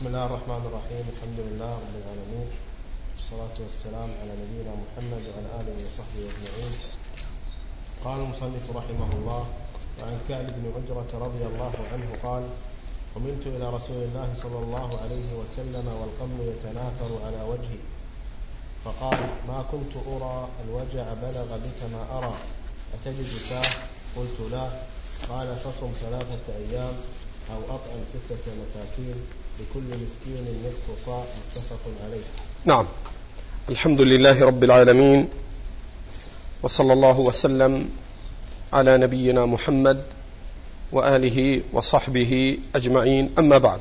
بسم الله الرحمن الرحيم. الحمد لله رب العالمين. والصلاة والسلام على نبينا محمد وعلى آله وصحبه أجمعين. قال المصنف رحمه الله وعن كعب بن عجرة رضي الله عنه قال قمت إلى رسول الله صلى الله عليه وسلم والقم يتناثر على وجهي. فقال ما كنت أرى الوجع بلغ بك ما أرى. أتجد شاه قلت لا. قال فصم ثلاثة أيام أو أطعم ستة مساكين. لكل مسكين نصف صاع متفق عليه. نعم. الحمد لله رب العالمين وصلى الله وسلم على نبينا محمد وآله وصحبه أجمعين. أما بعد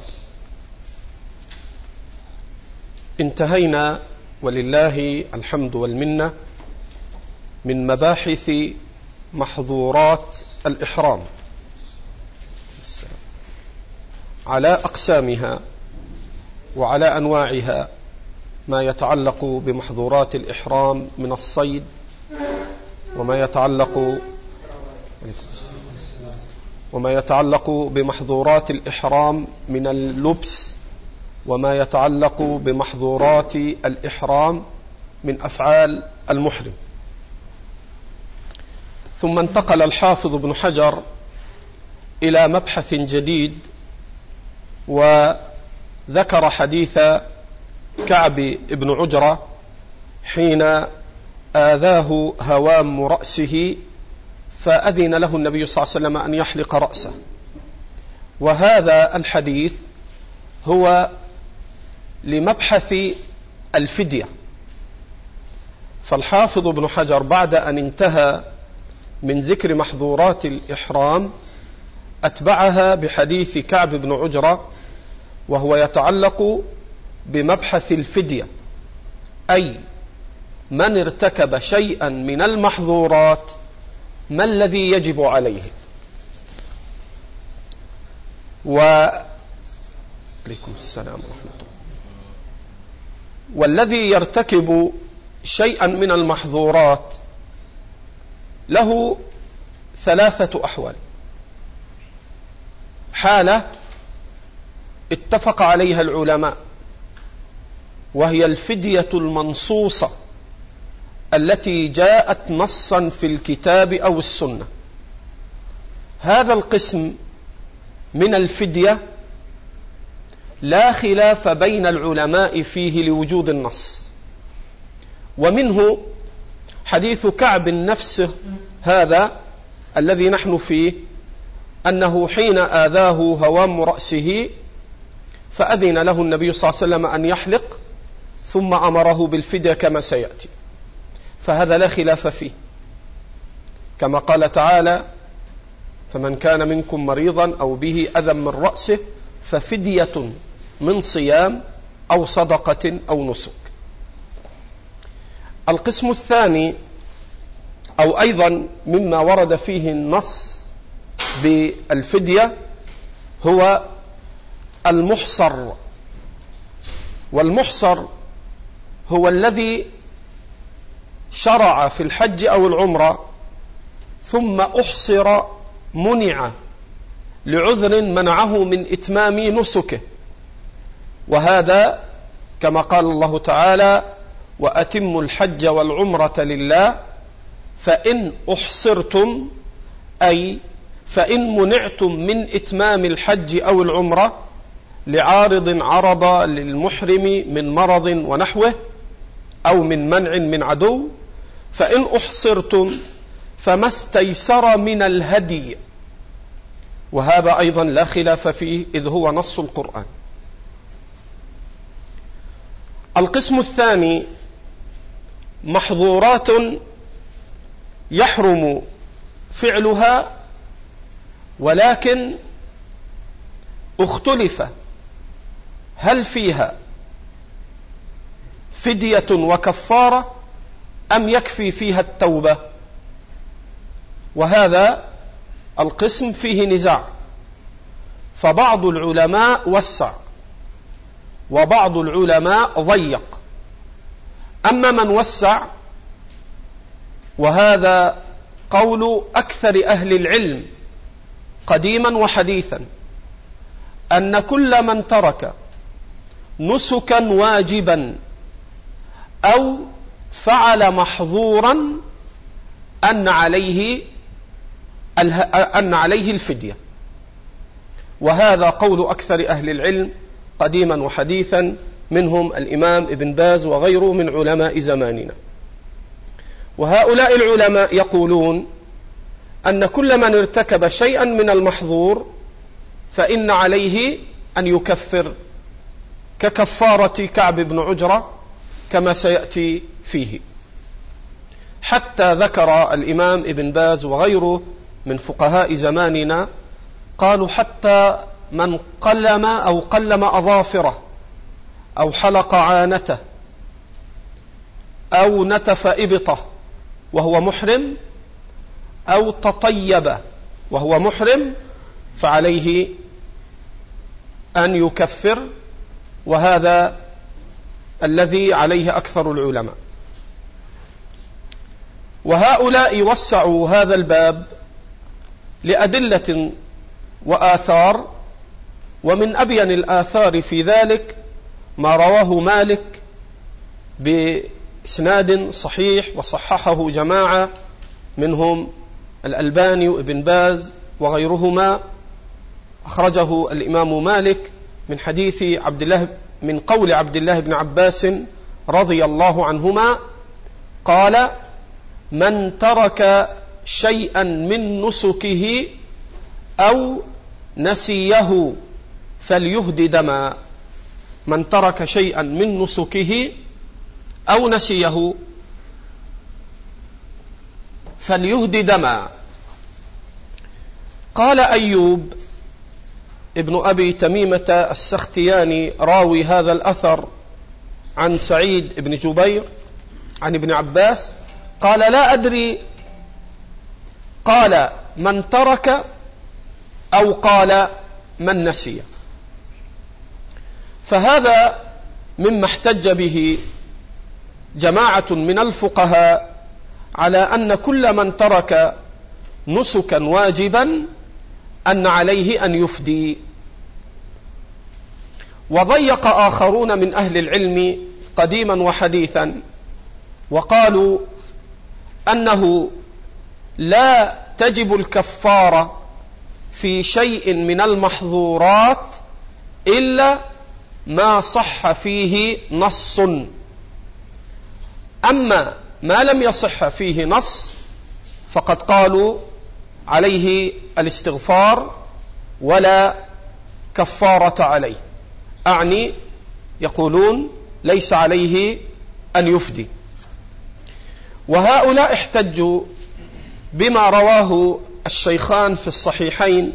انتهينا ولله الحمد والمنة من مباحث محظورات الإحرام على أقسامها. وعلى أنواعها ما يتعلق بمحظورات الإحرام من الصيد وما يتعلق وما يتعلق بمحظورات الإحرام من اللبس وما يتعلق بمحظورات الإحرام من أفعال المحرم. ثم انتقل الحافظ ابن حجر إلى مبحث جديد وذكر حديث كعب بن عجرة حين آذاه هوام رأسه فأذن له النبي صلى الله عليه وسلم أن يحلق رأسه. وهذا الحديث هو لمبحث الفدية. فالحافظ ابن حجر بعد أن انتهى من ذكر محظورات الإحرام أتبعها بحديث كعب بن عجرة وهو يتعلق بمبحث الفدية أي من ارتكب شيئا من المحظورات ما الذي يجب عليه؟ و السلام ورحمة الله. والذي يرتكب شيئا من المحظورات له ثلاثة أحوال. حالة اتفق عليها العلماء وهي الفدية المنصوصة التي جاءت نصا في الكتاب أو السنة. هذا القسم من الفدية لا خلاف بين العلماء فيه لوجود النص. ومنه حديث كعب نفسه هذا الذي نحن فيه أنه حين آذاه هوام رأسه فأذن له النبي صلى الله عليه وسلم أن يحلق ثم أمره بالفدية كما سيأتي. فهذا لا خلاف فيه. كما قال تعالى فمن كان منكم مريضا أو به أذى من رأسه ففدية من صيام أو صدقة أو نسك. القسم الثاني أو أيضا مما ورد فيه النص بالفدية هو المحصر. والمحصر هو الذي شرع في الحج أو العمرة ثم أحصر منع لعذر منعه من إتمام نسكه. وهذا كما قال الله تعالى وأتموا الحج والعمرة لله فإن أحصرتم أي فإن منعتم من إتمام الحج أو العمرة لعارض عرض للمحرم من مرض ونحوه أو من منع من عدو فإن أحصرتم فما استيسر من الهدي. وهذا أيضا لا خلاف فيه إذ هو نص القرآن. القسم الثاني محظورات يحرم فعلها ولكن اختلف. هل فيها فدية وكفارة أم يكفي فيها التوبة؟ وهذا القسم فيه نزاع. فبعض العلماء وسع وبعض العلماء ضيق. أما من وسع وهذا قول أكثر أهل العلم قديما وحديثا أن كل من ترك نسكا واجبا أو فعل محظورا أن عليه أن عليه الفدية. وهذا قول أكثر أهل العلم قديما وحديثا منهم الإمام ابن باز وغيره من علماء زماننا. وهؤلاء العلماء يقولون أن كل من ارتكب شيئا من المحظور فإن عليه أن يكفر. ككفارة كعب بن عجرة كما سيأتي فيه. حتى ذكر الإمام ابن باز وغيره من فقهاء زماننا قالوا حتى من قلم أو قلم أظافره أو حلق عانته أو نتف إبطه وهو محرم أو تطيب وهو محرم فعليه أن يكفر وهذا الذي عليه أكثر العلماء. وهؤلاء وسعوا هذا الباب لأدلة وآثار ومن أبين الآثار في ذلك ما رواه مالك بإسناد صحيح وصححه جماعة منهم الألباني وابن باز وغيرهما. أخرجه الإمام مالك من حديث عبد الله من قول عبد الله بن عباس رضي الله عنهما قال من ترك شيئا من نسكه أو نسيه فليهدي دما. من ترك شيئا من نسكه أو نسيه فليهدي دما. قال أيوب ابن أبي تميمة السختياني راوي هذا الأثر عن سعيد بن جبير عن ابن عباس قال لا أدري. قال من ترك أو قال من نسي. فهذا مما احتج به جماعة من الفقهاء على أن كل من ترك نسكا واجبا أن عليه أن يفدي. وضيق آخرون من أهل العلم قديما وحديثا وقالوا أنه لا تجب الكفارة في شيء من المحظورات إلا ما صح فيه نص. أما ما لم يصح فيه نص فقد قالوا عليه الاستغفار ولا كفارة عليه. أعني يقولون ليس عليه أن يفدي. وهؤلاء احتجوا بما رواه الشيخان في الصحيحين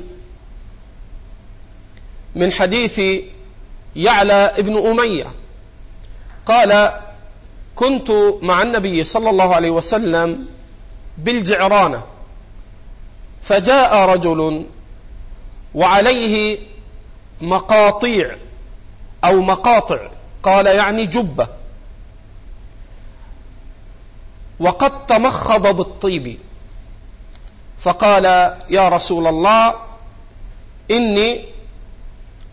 من حديث يعلى ابن أمية. قال كنت مع النبي صلى الله عليه وسلم بالجعرانة فجاء رجل وعليه مقاطيع أو مقاطع قال يعني جبة. وقد تمخض بالطيب. فقال يا رسول الله إني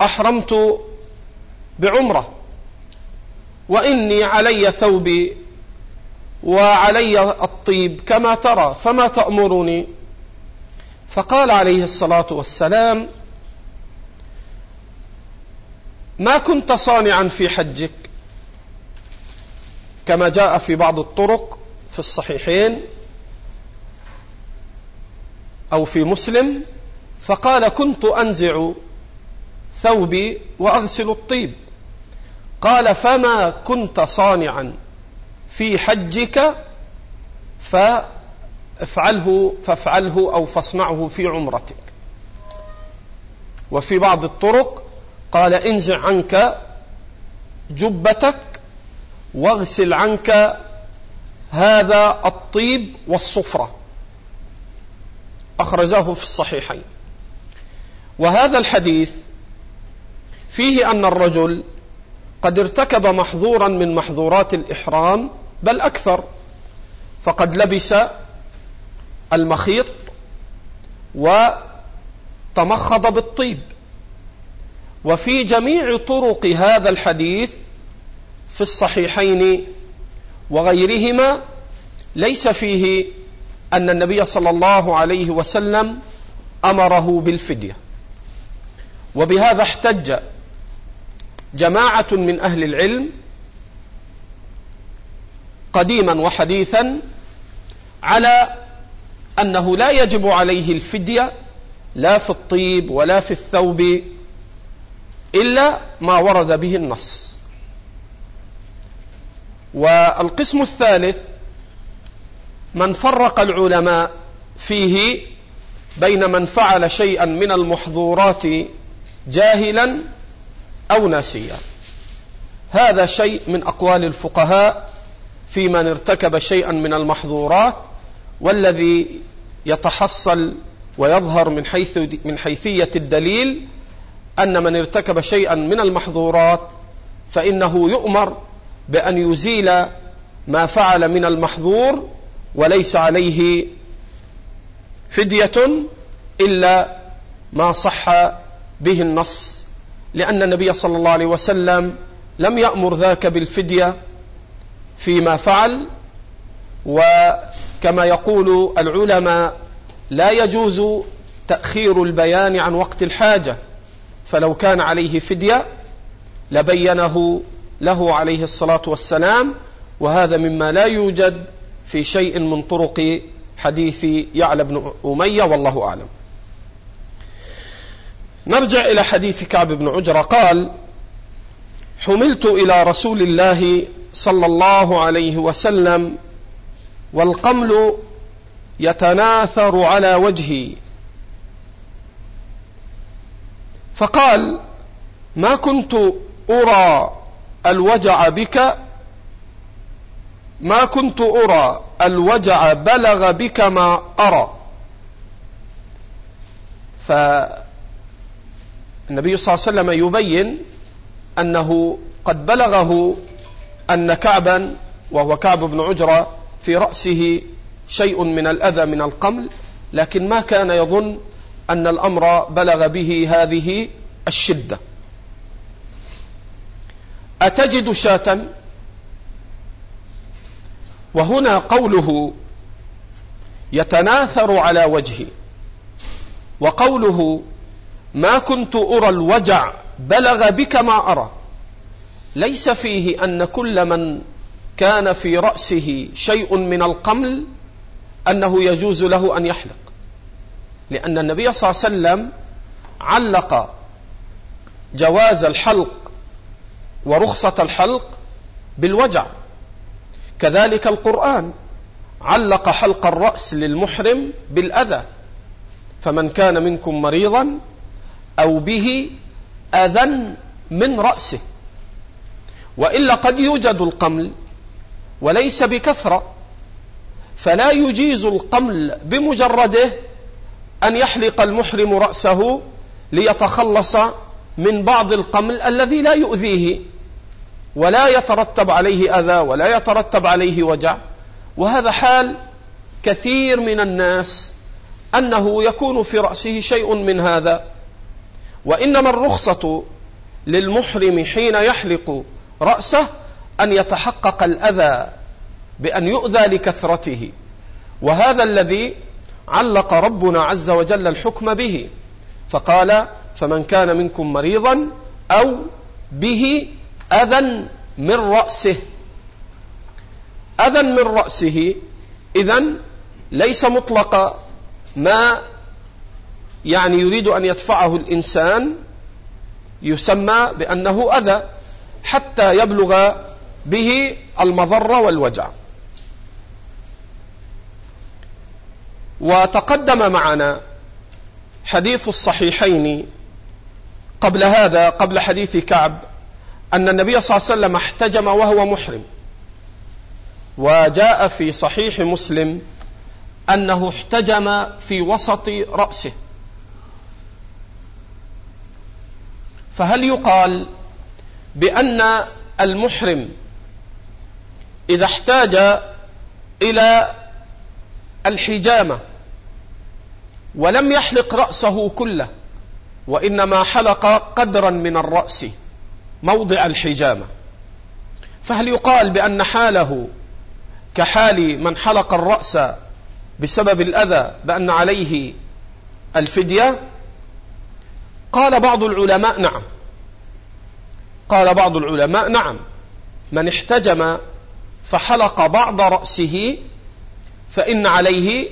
أحرمت بعمرة وإني علي ثوبي وعلي الطيب كما ترى فما تأمرني؟ فقال عليه الصلاة والسلام ما كنت صانعا في حجك؟ كما جاء في بعض الطرق في الصحيحين أو في مسلم فقال كنت أنزع ثوبي وأغسل الطيب. قال فما كنت صانعا في حجك؟ فافعله فافعله أو فاصنعه في عمرتك. وفي بعض الطرق قال انزع عنك جبتك واغسل عنك هذا الطيب والصفرة. أخرجاه في الصحيحين. وهذا الحديث فيه أن الرجل قد ارتكب محظورا من محظورات الإحرام بل أكثر فقد لبس المخيط وتمخض بالطيب. وفي جميع طرق هذا الحديث في الصحيحين وغيرهما ليس فيه أن النبي صلى الله عليه وسلم أمره بالفدية. وبهذا احتج جماعة من أهل العلم قديما وحديثا على أنه لا يجب عليه الفدية لا في الطيب ولا في الثوب إلا ما ورد به النص. والقسم الثالث من فرق العلماء فيه بين من فعل شيئا من المحظورات جاهلا أو ناسيا. هذا شيء من أقوال الفقهاء في من ارتكب شيئا من المحظورات والذي يتحصل ويظهر من حيث من حيثية الدليل أن من ارتكب شيئا من المحظورات فإنه يؤمر بأن يزيل ما فعل من المحظور وليس عليه فدية إلا ما صح به النص لأن النبي صلى الله عليه وسلم لم يأمر ذاك بالفدية فيما فعل وكما يقول العلماء لا يجوز تأخير البيان عن وقت الحاجة. فلو كان عليه فدية لبينه له عليه الصلاة والسلام وهذا مما لا يوجد في شيء من طرق حديث يعلى بن أمية والله أعلم. نرجع إلى حديث كعب بن عجرة قال حملت إلى رسول الله صلى الله عليه وسلم والقمل يتناثر على وجهي. فقال ما كنت أرى الوجع بك ما كنت أرى الوجع بلغ بك ما أرى. فالنبي صلى الله عليه وسلم يبين أنه قد بلغه أن كعبا وهو كعب بن عجرة في رأسه شيء من الأذى من القمل لكن ما كان يظن أن الأمر بلغ به هذه الشدة. أتجد شاة؟ وهنا قوله يتناثر على وجهي. وقوله ما كنت أرى الوجع بلغ بك ما أرى. ليس فيه أن كل من كان في رأسه شيء من القمل أنه يجوز له أن يحلق. لأن النبي صلى الله عليه وسلم علق جواز الحلق ورخصة الحلق بالوجع. كذلك القرآن علق حلق الرأس للمحرم بالأذى. فمن كان منكم مريضا أو به أذى من رأسه. وإلا قد يوجد القمل وليس بكثرة. فلا يجيز القمل بمجرده أن يحلق المحرم رأسه ليتخلص من بعض القمل الذي لا يؤذيه ولا يترتب عليه أذى ولا يترتب عليه وجع. وهذا حال كثير من الناس أنه يكون في رأسه شيء من هذا. وإنما الرخصة للمحرم حين يحلق رأسه أن يتحقق الأذى بأن يؤذى لكثرته. وهذا الذي علق ربنا عز وجل الحكم به. فقال فمن كان منكم مريضا أو به أذى من رأسه. أذى من رأسه إذا ليس مطلق ما يعني يريد أن يدفعه الإنسان يسمى بأنه أذى حتى يبلغ به المضرة والوجع. وتقدم معنا حديث الصحيحين قبل هذا قبل حديث كعب أن النبي صلى الله عليه وسلم احتجم وهو محرم. وجاء في صحيح مسلم أنه احتجم في وسط رأسه. فهل يقال بأن المحرم إذا احتاج إلى الحجامة ولم يحلق رأسه كله وإنما حلق قدرا من الرأس موضع الحجامة. فهل يقال بأن حاله كحال من حلق الرأس بسبب الأذى بأن عليه الفدية؟ قال بعض العلماء نعم. قال بعض العلماء نعم. من احتجم فحلق بعض رأسه فإن عليه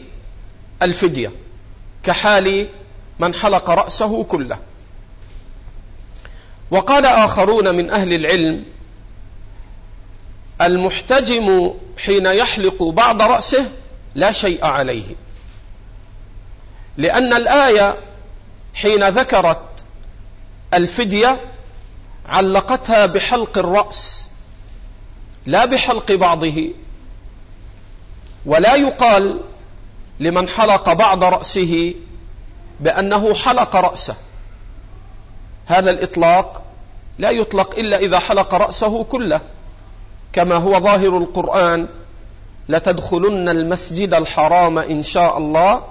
الفدية كحال من حلق رأسه كله. وقال آخرون من أهل العلم المحتجم حين يحلق بعض رأسه لا شيء عليه لأن الآية حين ذكرت الفدية علقتها بحلق الرأس. لا بحلق بعضه ولا يقال لمن حلق بعض رأسه بأنه حلق رأسه. هذا الإطلاق لا يطلق إلا إذا حلق رأسه كله كما هو ظاهر القرآن لتدخلن المسجد الحرام إن شاء الله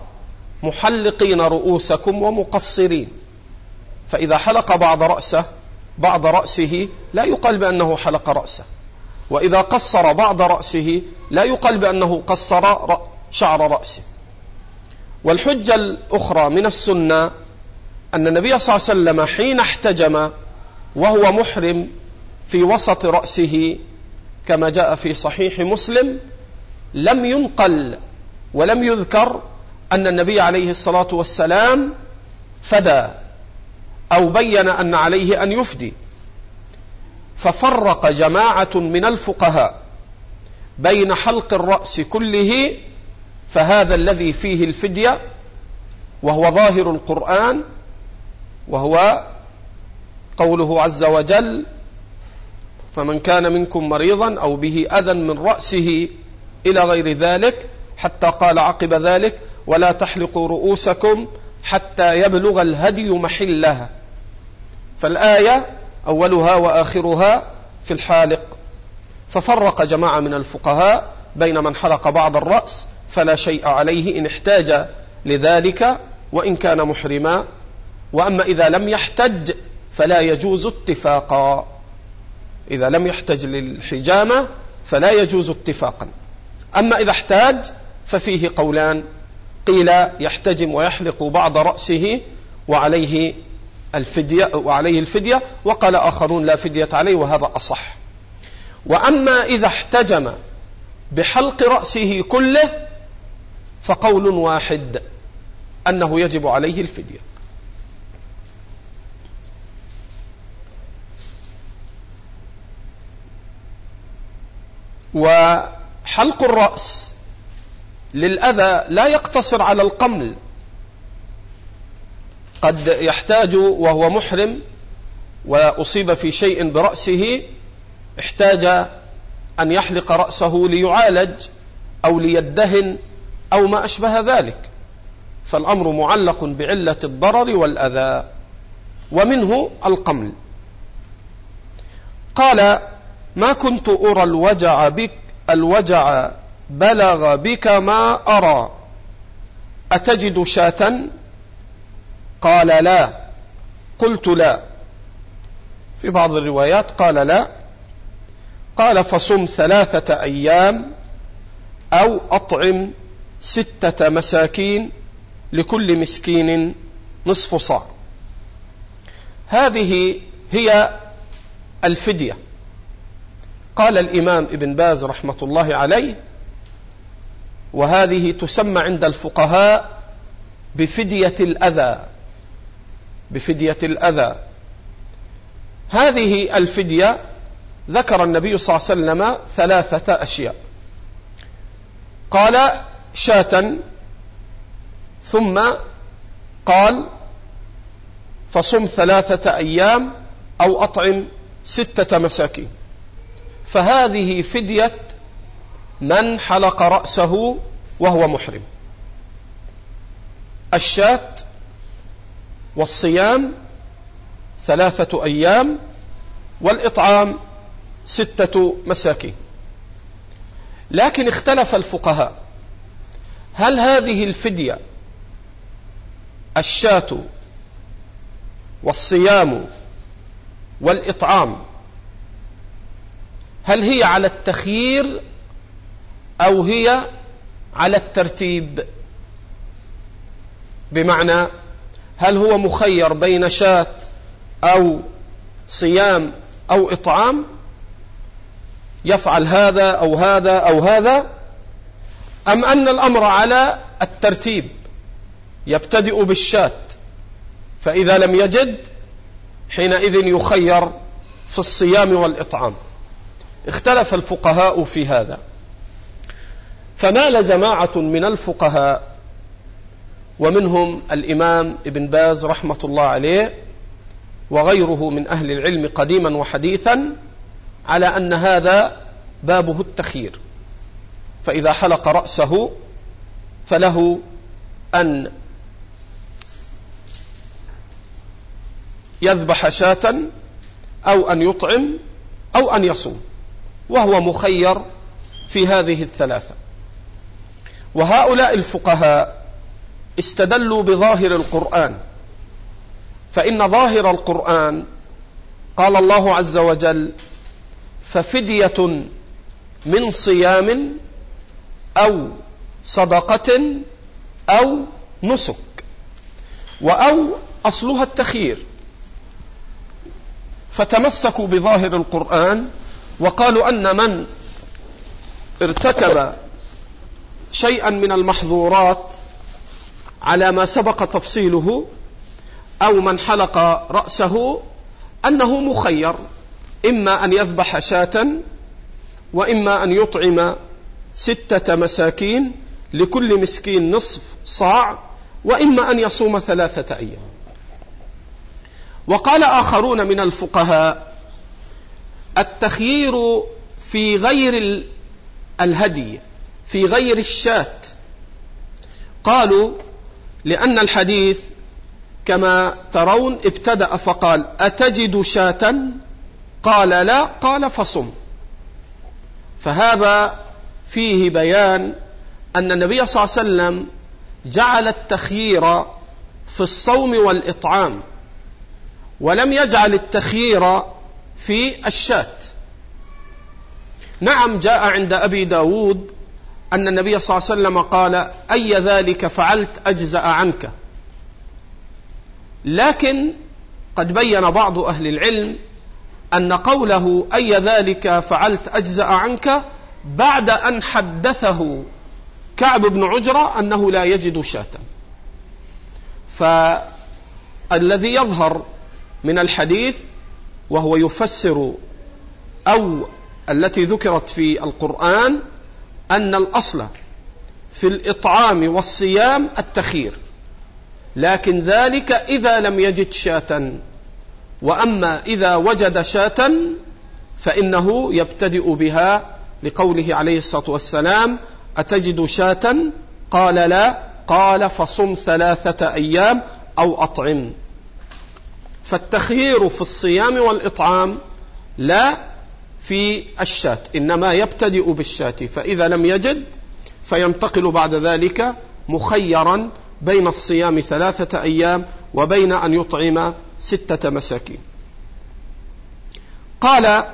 محلقين رؤوسكم ومقصرين. فإذا حلق بعض رأسه بعض رأسه لا يقال بأنه حلق رأسه. وإذا قصر بعض رأسه لا يقال بأنه قصر شعر رأسه. والحجة الأخرى من السنة أن النبي صلى الله عليه وسلم حين احتجم وهو محرم في وسط رأسه كما جاء في صحيح مسلم لم ينقل ولم يذكر أن النبي عليه الصلاة والسلام فدى أو بين أن عليه أن يفدي. ففرق جماعة من الفقهاء بين حلق الرأس كله فهذا الذي فيه الفدية وهو ظاهر القرآن وهو قوله عز وجل فمن كان منكم مريضا أو به أذى من رأسه إلى غير ذلك حتى قال عقب ذلك ولا تحلقوا رؤوسكم حتى يبلغ الهدي محلها فالآية أولها وآخرها في الحالق. ففرق جماعة من الفقهاء بين من حلق بعض الرأس فلا شيء عليه إن احتاج لذلك وإن كان محرما. وأما إذا لم يحتج فلا يجوز اتفاقا. إذا لم يحتج للحجامة فلا يجوز اتفاقا. أما إذا احتاج ففيه قولان قيل يحتجم ويحلق بعض رأسه وعليه الفدية وعليه الفدية وقال آخرون لا فدية عليه وهذا أصح. وأما إذا احتجم بحلق رأسه كله فقول واحد أنه يجب عليه الفدية. وحلق الرأس للأذى لا يقتصر على القمل قد يحتاج وهو محرم وأصيب في شيء برأسه احتاج أن يحلق رأسه ليعالج أو ليدهن أو ما أشبه ذلك. فالأمر معلق بعلة الضرر والأذى ومنه القمل. قال ما كنت أرى الوجع بك الوجع بلغ بك ما أرى. أتجد شاة قال لا. قلت لا. في بعض الروايات قال لا. قال فصم ثلاثة أيام أو أطعم ستة مساكين لكل مسكين نصف صاع. هذه هي الفدية. قال الإمام ابن باز رحمة الله عليه وهذه تسمى عند الفقهاء بفدية الأذى. بفدية الأذى. هذه الفدية ذكر النبي صلى الله عليه وسلم ثلاثة أشياء. قال شاة ثم قال فصم ثلاثة أيام أو أطعم ستة مساكين. فهذه فدية من حلق رأسه وهو محرم. الشاة والصيام ثلاثة أيام والإطعام ستة مساكين. لكن اختلف الفقهاء. هل هذه الفدية الشاة والصيام والإطعام هل هي على التخيير أو هي على الترتيب؟ بمعنى هل هو مخير بين شاة أو صيام أو إطعام؟ يفعل هذا أو هذا أو هذا؟ أم أن الأمر على الترتيب؟ يبتدئ بالشاة فإذا لم يجد حينئذ يخير في الصيام والإطعام. اختلف الفقهاء في هذا. فمال جماعة من الفقهاء ومنهم الإمام ابن باز رحمة الله عليه وغيره من أهل العلم قديما وحديثا على أن هذا بابه التخيير فإذا حلق رأسه فله أن يذبح شاة أو أن يطعم أو أن يصوم وهو مخير في هذه الثلاثة. وهؤلاء الفقهاء استدلوا بظاهر القرآن. فإن ظاهر القرآن قال الله عز وجل ففدية من صيام أو صدقة أو نسك وأو أصلها التخيير. فتمسكوا بظاهر القرآن وقالوا أن من ارتكب شيئا من المحظورات على ما سبق تفصيله أو من حلق رأسه أنه مخير إما أن يذبح شاة وإما أن يطعم ستة مساكين لكل مسكين نصف صاع وإما أن يصوم ثلاثة أيام. وقال آخرون من الفقهاء التخيير في غير الهدي في غير الشاة. قالوا لأن الحديث كما ترون ابتدأ فقال أتجد شاة؟ قال لا قال فصم. فهذا فيه بيان أن النبي صلى الله عليه وسلم جعل التخيير في الصوم والإطعام ولم يجعل التخيير في الشاة. نعم جاء عند أبي داود أن النبي صلى الله عليه وسلم قال أي ذلك فعلت أجزأ عنك. لكن قد بين بعض أهل العلم أن قوله أي ذلك فعلت أجزأ عنك بعد أن حدثه كعب بن عجرة أنه لا يجد شاة. فالذي يظهر من الحديث وهو يفسر أو التي ذكرت في القرآن أن الأصل في الإطعام والصيام التخير لكن ذلك إذا لم يجد شاة وأما إذا وجد شاة فإنه يبتدئ بها لقوله عليه الصلاة والسلام أتجد شاة؟ قال لا قال فصم ثلاثة أيام أو أطعم. فالتخيير في الصيام والإطعام لا في الشاة إنما يبتدئ بالشاة فإذا لم يجد فينتقل بعد ذلك مخيرا بين الصيام ثلاثة أيام وبين أن يطعم ستة مساكين. قال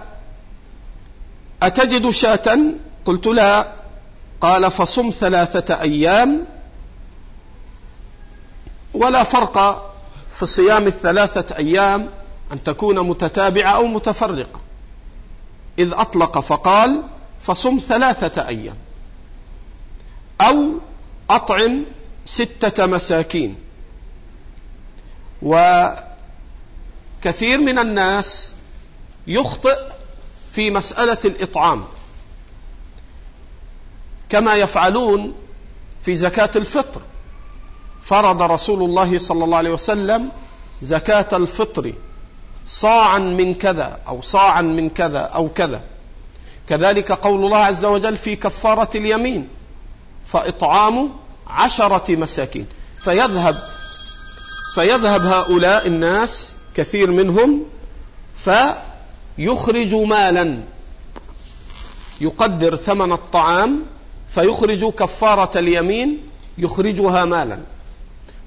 أتجد شاة؟ قلت لا. قال فصم ثلاثة أيام ولا فرق في صيام الثلاثة أيام أن تكون متتابعة أو متفرقة. إذ أطلق فقال فصم ثلاثة أيام أو أطعم ستة مساكين. وكثير من الناس يخطئ في مسألة الإطعام كما يفعلون في زكاة الفطر. فرض رسول الله صلى الله عليه وسلم زكاة الفطر صاعا من كذا أو صاعا من كذا أو كذا. كذلك قول الله عز وجل في كفارة اليمين فإطعام عشرة مساكين. فيذهب فيذهب هؤلاء الناس كثير منهم فيخرج مالا. يقدر ثمن الطعام فيخرج كفارة اليمين يخرجها مالا.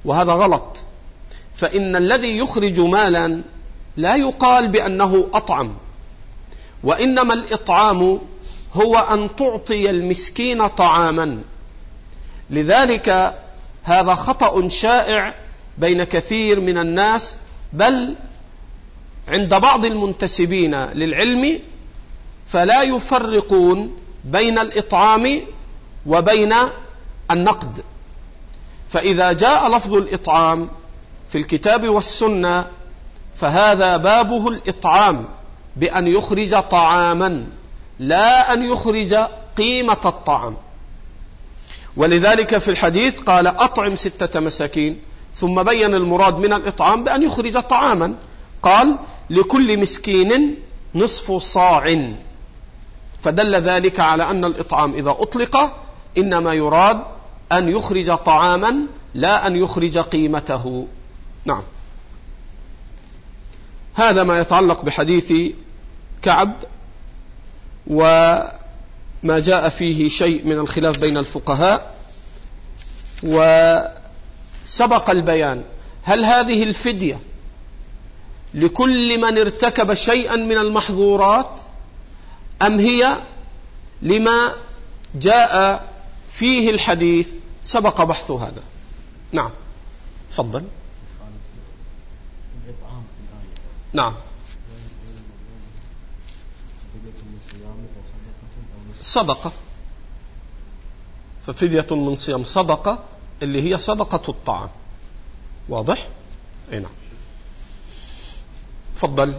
وهذا غلط. فإن الذي يخرج مالا لا يقال بأنه أطعم وإنما الإطعام هو أن تعطي المسكين طعاما. لذلك هذا خطأ شائع بين كثير من الناس بل عند بعض المنتسبين للعلم فلا يفرقون بين الإطعام وبين النقد. فإذا جاء لفظ الإطعام في الكتاب والسنة فهذا بابه الإطعام بأن يخرج طعاما لا أن يخرج قيمة الطعام. ولذلك في الحديث قال أطعم ستة مساكين ثم بين المراد من الإطعام بأن يخرج طعاما. قال لكل مسكين نصف صاع. فدل ذلك على أن الإطعام إذا أطلق إنما يراد أن يخرج طعاما لا أن يخرج قيمته. نعم. هذا ما يتعلق بحديث كعب وما جاء فيه شيء من الخلاف بين الفقهاء وسبق البيان. هل هذه الفدية لكل من ارتكب شيئا من المحظورات أم هي لما جاء فيه الحديث سبق بحث هذا؟ نعم. تفضل. نعم. صدقة. ففدية من صيام صدقة اللي هي صدقة الطعام. واضح؟ أي نعم. تفضل.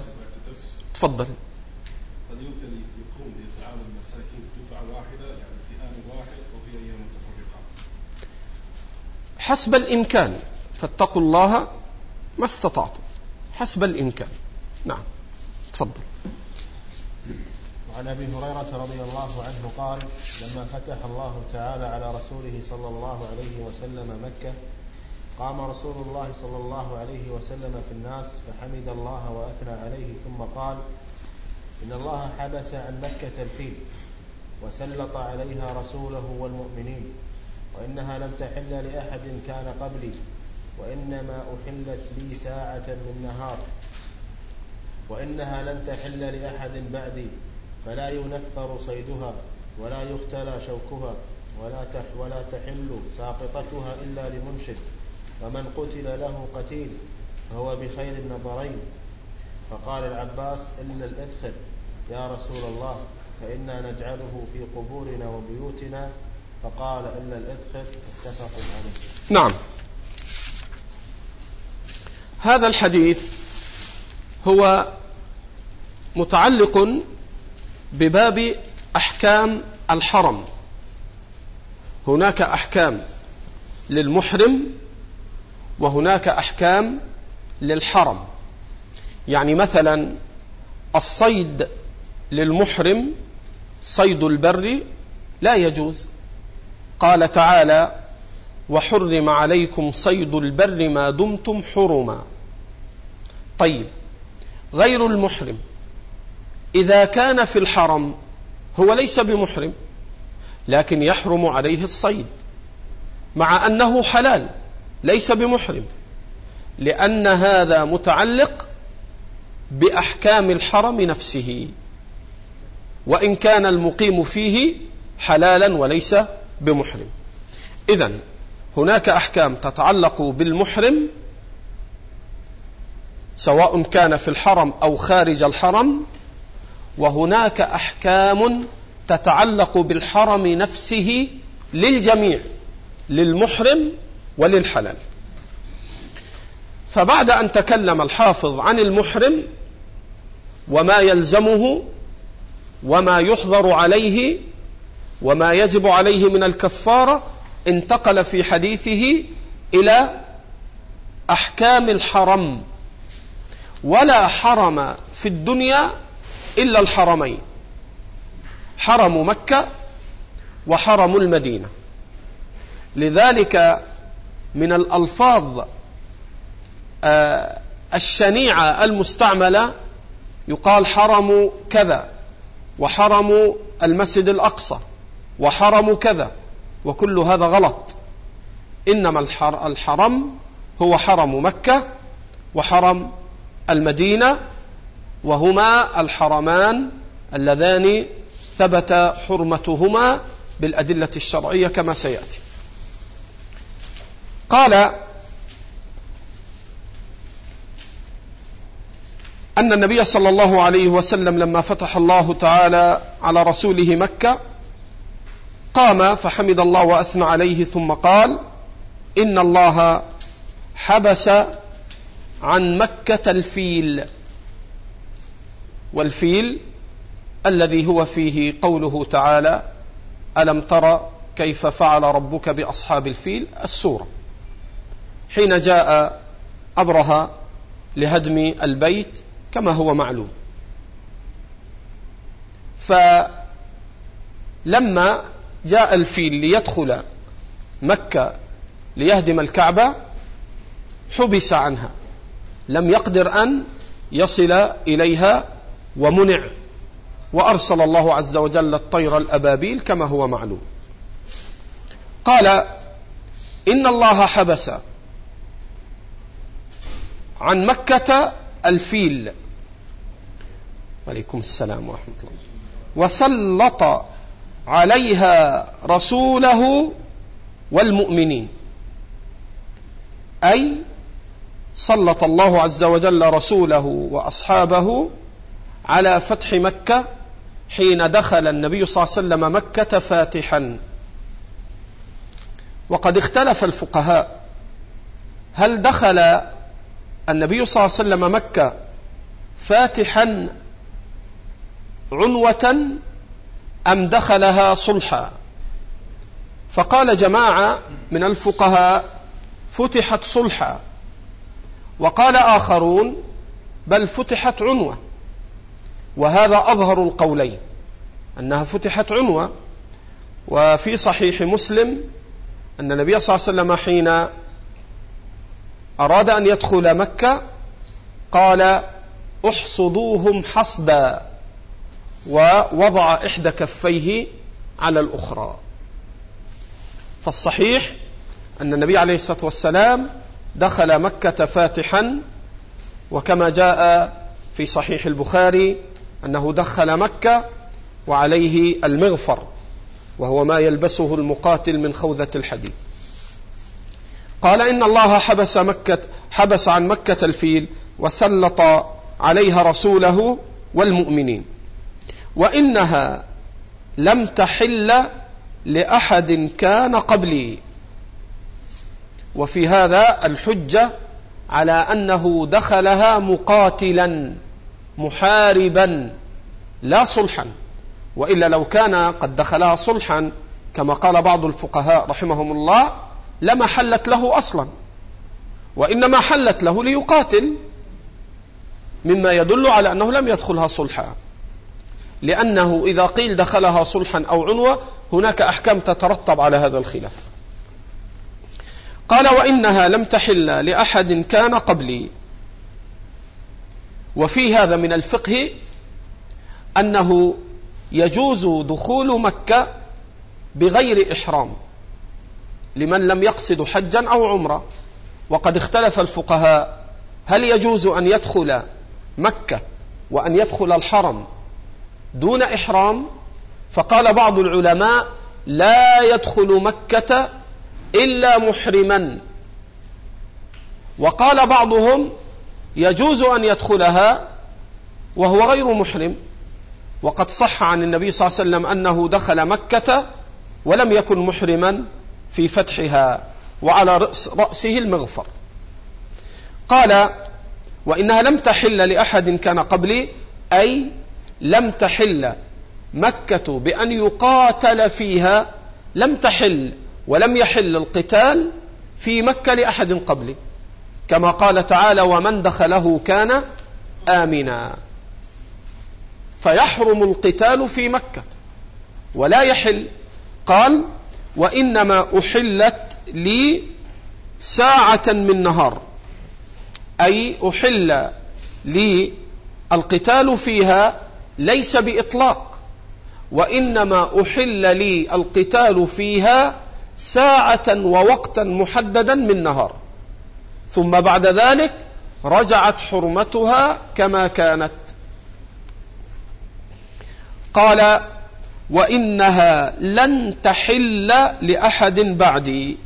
تفضل. قد يمكن يكون لإطعام المساكين دفعة واحدة؟ يعني في آن واحد وفي أيام متفرقة. حسب الإمكان. فاتقوا الله ما استطعتم. حسب الإمكان. نعم. تفضل. وعن أبي هريرة رضي الله عنه قال لما فتح الله تعالى على رسوله صلى الله عليه وسلم مكة قام رسول الله صلى الله عليه وسلم في الناس فحمد الله وأثنى عليه ثم قال إن الله حبس عن مكة الفيل وسلط عليها رسوله والمؤمنين وإنها لم تحل لأحد كان قبلي. وإنما أحلت لي ساعة من نهار وإنها لن تحل لأحد بعدي فلا ينفر صيدها ولا يختلى شوكها ولا تح ولا تحل ساقطتها إلا لمنشد ومن قتل له قتيل فهو بخير النظرين. فقال العباس إلا الإذخر يا رسول الله فإنا نجعله في قبورنا وبيوتنا. فقال إلا الإذخر اتفق عليه. نعم. هذا الحديث هو متعلق بباب أحكام الحرم. هناك أحكام للمحرم وهناك أحكام للحرم. يعني مثلا الصيد للمحرم صيد البر لا يجوز. قال تعالى وحرم عليكم صيد البر ما دمتم حرما. طيب غير المحرم. إذا كان في الحرم هو ليس بمحرم لكن يحرم عليه الصيد مع أنه حلال ليس بمحرم لأن هذا متعلق بأحكام الحرم نفسه. وإن كان المقيم فيه حلالا وليس بمحرم. إذا هناك أحكام تتعلق بالمحرم سواء كان في الحرم أو خارج الحرم وهناك أحكام تتعلق بالحرم نفسه للجميع للمحرم وللحلال. فبعد أن تكلم الحافظ عن المحرم وما يلزمه وما يحظر عليه وما يجب عليه من الكفارة انتقل في حديثه إلى أحكام الحرم. ولا حرم في الدنيا إلا الحرمين. حرم مكة وحرم المدينة. لذلك من الألفاظ آه، الشنيعة المستعملة يقال حرم كذا وحرم المسجد الأقصى وحرم كذا. وكل هذا غلط. إنما الحرم هو حرم مكة وحرم المدينة وهما الحرمان اللذان ثبت حرمتهما بالأدلة الشرعية كما سيأتي. قال أن النبي صلى الله عليه وسلم لما فتح الله تعالى على رسوله مكة قام فحمد الله وأثنى عليه ثم قال إن الله حبس عن مكة الفيل. والفيل الذي هو فيه قوله تعالى ألم تر كيف فعل ربك بأصحاب الفيل؟ السورة. حين جاء أبرهة لهدم البيت كما هو معلوم. فلما جاء الفيل ليدخل مكة ليهدم الكعبة حبس عنها. لم يقدر أن يصل إليها ومنع. وأرسل الله عز وجل الطير الأبابيل كما هو معلوم. قال إن الله حبس عن مكة الفيل. وعليكم السلام ورحمة الله. وسلط عليها رسوله والمؤمنين. أي سلط الله عز وجل رسوله وأصحابه على فتح مكة حين دخل النبي صلى الله عليه وسلم مكة فاتحا. وقد اختلف الفقهاء. هل دخل النبي صلى الله عليه وسلم مكة فاتحا عنوة أم دخلها صلحا. فقال جماعة من الفقهاء فتحت صلحا. وقال آخرون بل فتحت عنوة. وهذا أظهر القولين أنها فتحت عنوة. وفي صحيح مسلم أن النبي صلى الله عليه وسلم حين أراد أن يدخل مكة قال احصدوهم حصدا. ووضع إحدى كفيه على الأخرى. فالصحيح أن النبي عليه الصلاة والسلام دخل مكة فاتحا وكما جاء في صحيح البخاري أنه دخل مكة وعليه المغفر وهو ما يلبسه المقاتل من خوذة الحديد. قال إن الله حبس مكة حبس عن مكة الفيل وسلط عليها رسوله والمؤمنين. وإنها لم تحل لأحد كان قبلي. وفي هذا الحجة على أنه دخلها مقاتلا محاربا لا صلحا. وإلا لو كان قد دخلها صلحا كما قال بعض الفقهاء رحمهم الله لما حلت له أصلا. وإنما حلت له ليقاتل مما يدل على أنه لم يدخلها صلحا. لأنه إذا قيل دخلها صلحا أو عنوة هناك أحكام تترتب على هذا الخلاف. قال وإنها لم تحل لأحد كان قبلي. وفي هذا من الفقه أنه يجوز دخول مكة بغير إحرام لمن لم يقصد حجا أو عمرة. وقد اختلف الفقهاء هل يجوز أن يدخل مكة وأن يدخل الحرم دون إحرام فقال بعض العلماء لا يدخل مكة إلا محرما. وقال بعضهم يجوز أن يدخلها وهو غير محرم. وقد صح عن النبي صلى الله عليه وسلم أنه دخل مكة ولم يكن محرما في فتحها وعلى رأس رأسه المغفر. قال وإنها لم تحل لأحد كان قبلي أي لم تحل مكة بأن يقاتل فيها لم تحل ولم يحل القتال في مكة لأحد قبلي كما قال تعالى ومن دخله كان آمنا. فيحرم القتال في مكة ولا يحل. قال وإنما أحلت لي ساعة من نهار. أي أحل لي القتال فيها ليس بإطلاق. وإنما أحل لي القتال فيها ساعة ووقتا محددا من نهار. ثم بعد ذلك رجعت حرمتها كما كانت. قال وإنها لن تحل لأحد بعدي.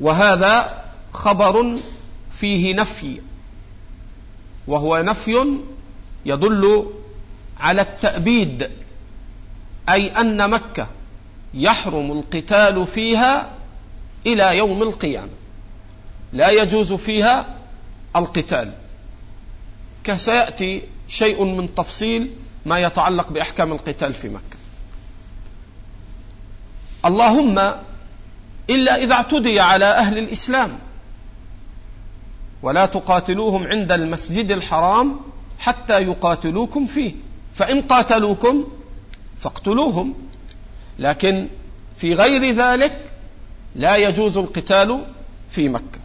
وهذا خبر فيه نفي. وهو نفي يدل على التأبيد أي أن مكة يحرم القتال فيها إلى يوم القيامة. لا يجوز فيها القتال. كسيأتي شيء من تفصيل ما يتعلق بأحكام القتال في مكة. اللهم إلا إذا اعتدي على أهل الإسلام ولا تقاتلوهم عند المسجد الحرام حتى يقاتلوكم فيه. فإن قاتلوكم فاقتلوهم. لكن في غير ذلك لا يجوز القتال في مكة.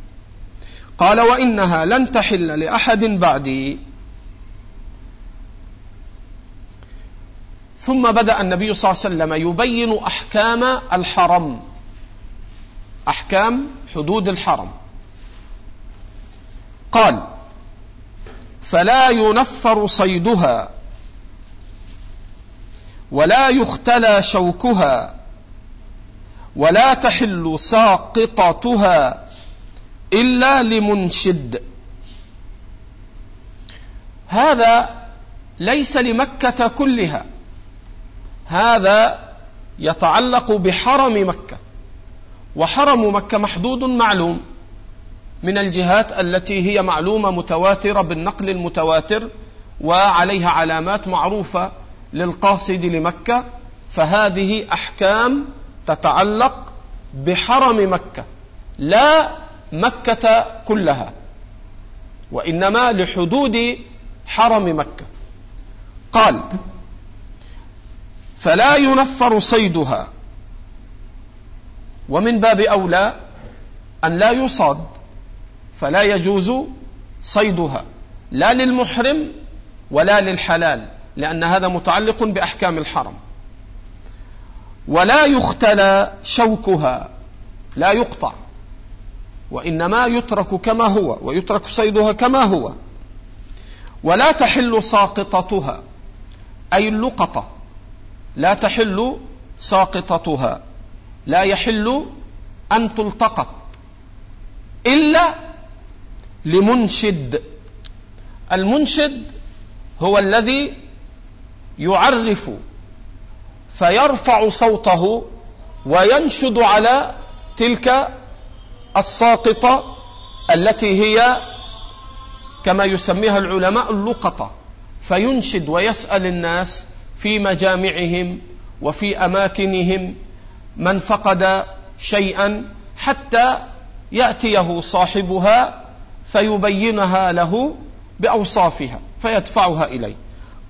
قال وإنها لن تحل لأحد بعدي. ثم بدأ النبي صلى الله عليه وسلم يبين أحكام الحرم. أحكام حدود الحرم. قال فلا ينفر صيدها ولا يختلى شوكها ولا تحل ساقطتها إلا لمنشد. هذا ليس لمكة كلها. هذا يتعلق بحرم مكة. وحرم مكة محدود معلوم. من الجهات التي هي معلومة متواترة بالنقل المتواتر وعليها علامات معروفة للقاصد لمكة فهذه أحكام تتعلق بحرم مكة لا مكة كلها وإنما لحدود حرم مكة. قال فلا ينفر صيدها ومن باب أولى أن لا يصاد. فلا يجوز صيدها لا للمحرم ولا للحلال لأن هذا متعلق بأحكام الحرم. ولا يختلى شوكها لا يقطع وإنما يترك كما هو ويترك صيدها كما هو. ولا تحل ساقطتها أي اللقطة لا تحل ساقطتها لا يحل أن تلتقط إلا لمنشد. المنشد هو الذي يعرف فيرفع صوته وينشد على تلك الساقطة التي هي كما يسميها العلماء اللقطة. فينشد ويسأل الناس في مجامعهم وفي أماكنهم من فقد شيئا حتى يأتيه صاحبها فيبينها له بأوصافها فيدفعها إليه.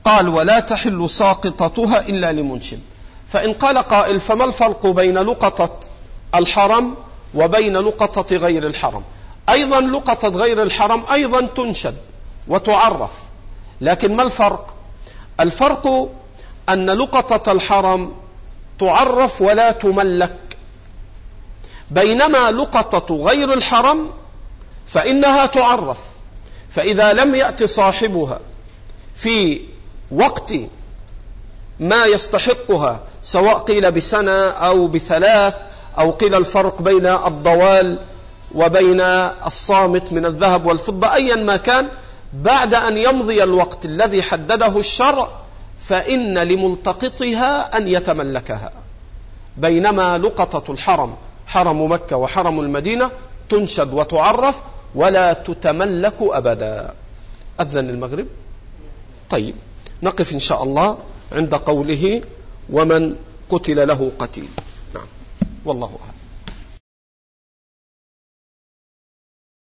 قال ولا تحل ساقطتها إلا لمنشد فإن قال قائل فما الفرق بين لقطة الحرم وبين لقطة غير الحرم؟ أيضا لقطة غير الحرم أيضا تنشد وتعرف لكن ما الفرق؟ الفرق أن لقطة الحرم تعرف ولا تملك بينما لقطة غير الحرم فإنها تعرف. فإذا لم يأت صاحبها في وقت ما يستحقها سواء قيل بسنة أو بثلاث أو قيل الفرق بين الضوال وبين الصامت من الذهب والفضة أيا ما كان بعد أن يمضي الوقت الذي حدده الشرع فإن لملتقطها أن يتملكها. بينما لقطة الحرم حرم مكة وحرم المدينة تنشد وتعرف ولا تتملك أبدا. أذن المغرب طيب نقف إن شاء الله عند قوله ومن قتل له قتيل. نعم. والله أعلم.